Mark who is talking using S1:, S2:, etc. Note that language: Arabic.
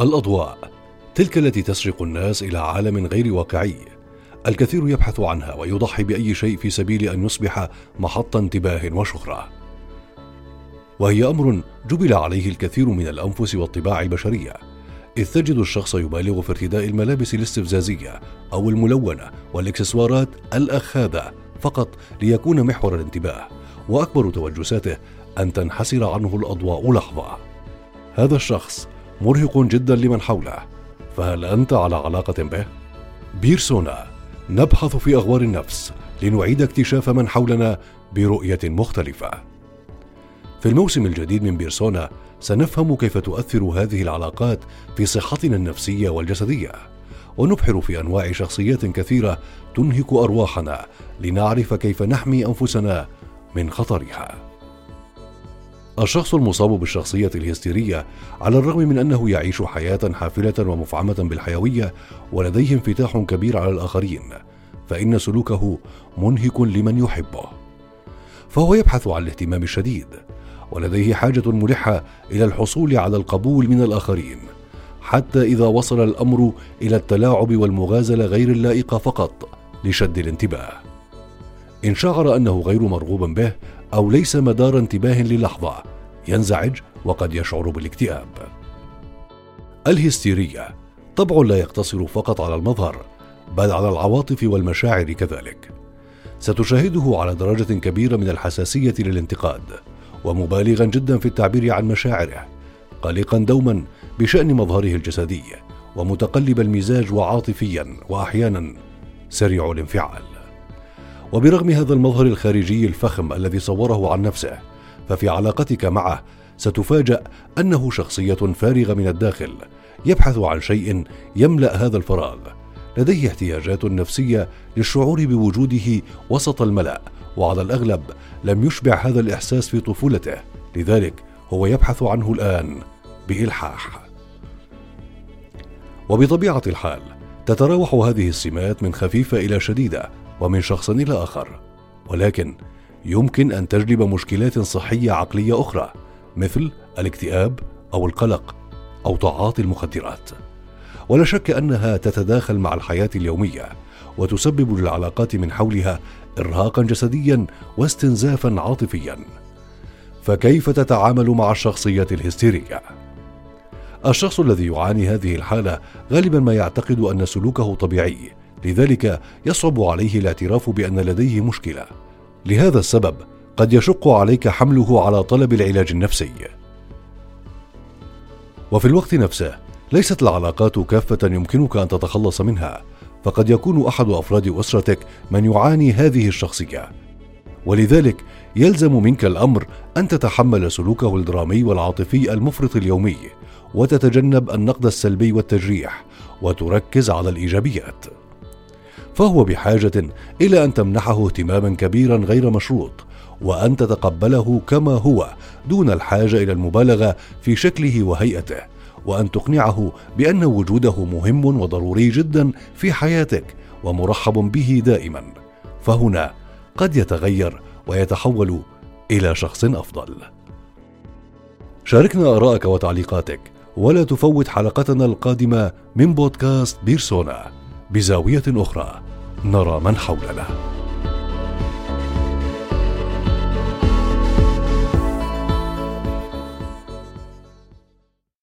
S1: الأضواء. تلك التي تسرق الناس إلى عالم غير واقعي. الكثير يبحث عنها ويضحي بأي شيء في سبيل أن يصبح محط انتباه وشهرة. وهي أمر جبل عليه الكثير من الأنفس والطباع البشرية. إذ تجد الشخص يبالغ في ارتداء الملابس الاستفزازية أو الملونة والإكسسوارات الأخاذة فقط ليكون محور الانتباه. وأكبر توجساته أن تنحسر عنه الأضواء لحظة. هذا الشخص مرهق جدا لمن حوله. فهل أنت على علاقة به؟ بيرسونا نبحث في أغوار النفس لنعيد اكتشاف من حولنا برؤية مختلفة. في الموسم الجديد من بيرسونا سنفهم كيف تؤثر هذه العلاقات في صحتنا النفسية والجسدية. ونبحر في أنواع شخصيات كثيرة تنهك أرواحنا لنعرف كيف نحمي أنفسنا من خطرها. الشخص المصاب بالشخصية الهستيرية على الرغم من أنه يعيش حياة حافلة ومفعمة بالحيوية ولديه انفتاح كبير على الآخرين فإن سلوكه منهك لمن يحبه. فهو يبحث عن الاهتمام الشديد ولديه حاجة ملحة إلى الحصول على القبول من الآخرين حتى إذا وصل الأمر إلى التلاعب والمغازلة غير اللائقة فقط لشد الانتباه. إن شعر أنه غير مرغوب به أو ليس مدار انتباه للحظة. ينزعج وقد يشعر بالاكتئاب. الهستيرية. طبع لا يقتصر فقط على المظهر بل على العواطف والمشاعر كذلك. ستشاهده على درجة كبيرة من الحساسية للانتقاد ومبالغا جدا في التعبير عن مشاعره قلقا دوما بشأن مظهره الجسدي ومتقلب المزاج وعاطفيا واحيانا سريع الانفعال. وبرغم هذا المظهر الخارجي الفخم الذي صوره عن نفسه ففي علاقتك معه ستفاجأ أنه شخصية فارغة من الداخل يبحث عن شيء يملأ هذا الفراغ. لديه احتياجات نفسية للشعور بوجوده وسط الملأ وعلى الأغلب لم يشبع هذا الإحساس في طفولته لذلك هو يبحث عنه الآن بإلحاح. وبطبيعة الحال تتراوح هذه السمات من خفيفة إلى شديدة ومن شخص إلى آخر. ولكن يمكن أن تجلب مشكلات صحية عقلية أخرى مثل الاكتئاب أو القلق أو تعاطي المخدرات. ولا شك أنها تتداخل مع الحياة اليومية وتسبب للعلاقات من حولها ارهاقا جسديا واستنزافا عاطفيا. فكيف تتعامل مع الشخصيه الهستيرية؟ الشخص الذي يعاني هذه الحالة غالبا ما يعتقد أن سلوكه طبيعي لذلك يصعب عليه الاعتراف بأن لديه مشكلة. لهذا السبب قد يشق عليك حمله على طلب العلاج النفسي. وفي الوقت نفسه ليست العلاقات كافة يمكنك أن تتخلص منها فقد يكون أحد أفراد أسرتك من يعاني هذه الشخصية. ولذلك يلزم منك الأمر أن تتحمل سلوكه الدرامي والعاطفي المفرط اليومي وتتجنب النقد السلبي والتجريح وتركز على الإيجابيات. فهو بحاجة إلى أن تمنحه اهتماما كبيرا غير مشروط وأن تتقبله كما هو دون الحاجة إلى المبالغة في شكله وهيئته وأن تقنعه بأن وجوده مهم وضروري جدا في حياتك ومرحب به دائما. فهنا قد يتغير ويتحول إلى شخص أفضل. شاركنا ارائك وتعليقاتك ولا تفوت حلقتنا القادمة من بودكاست بيرسونا بزاوية أخرى. نرى من حولنا.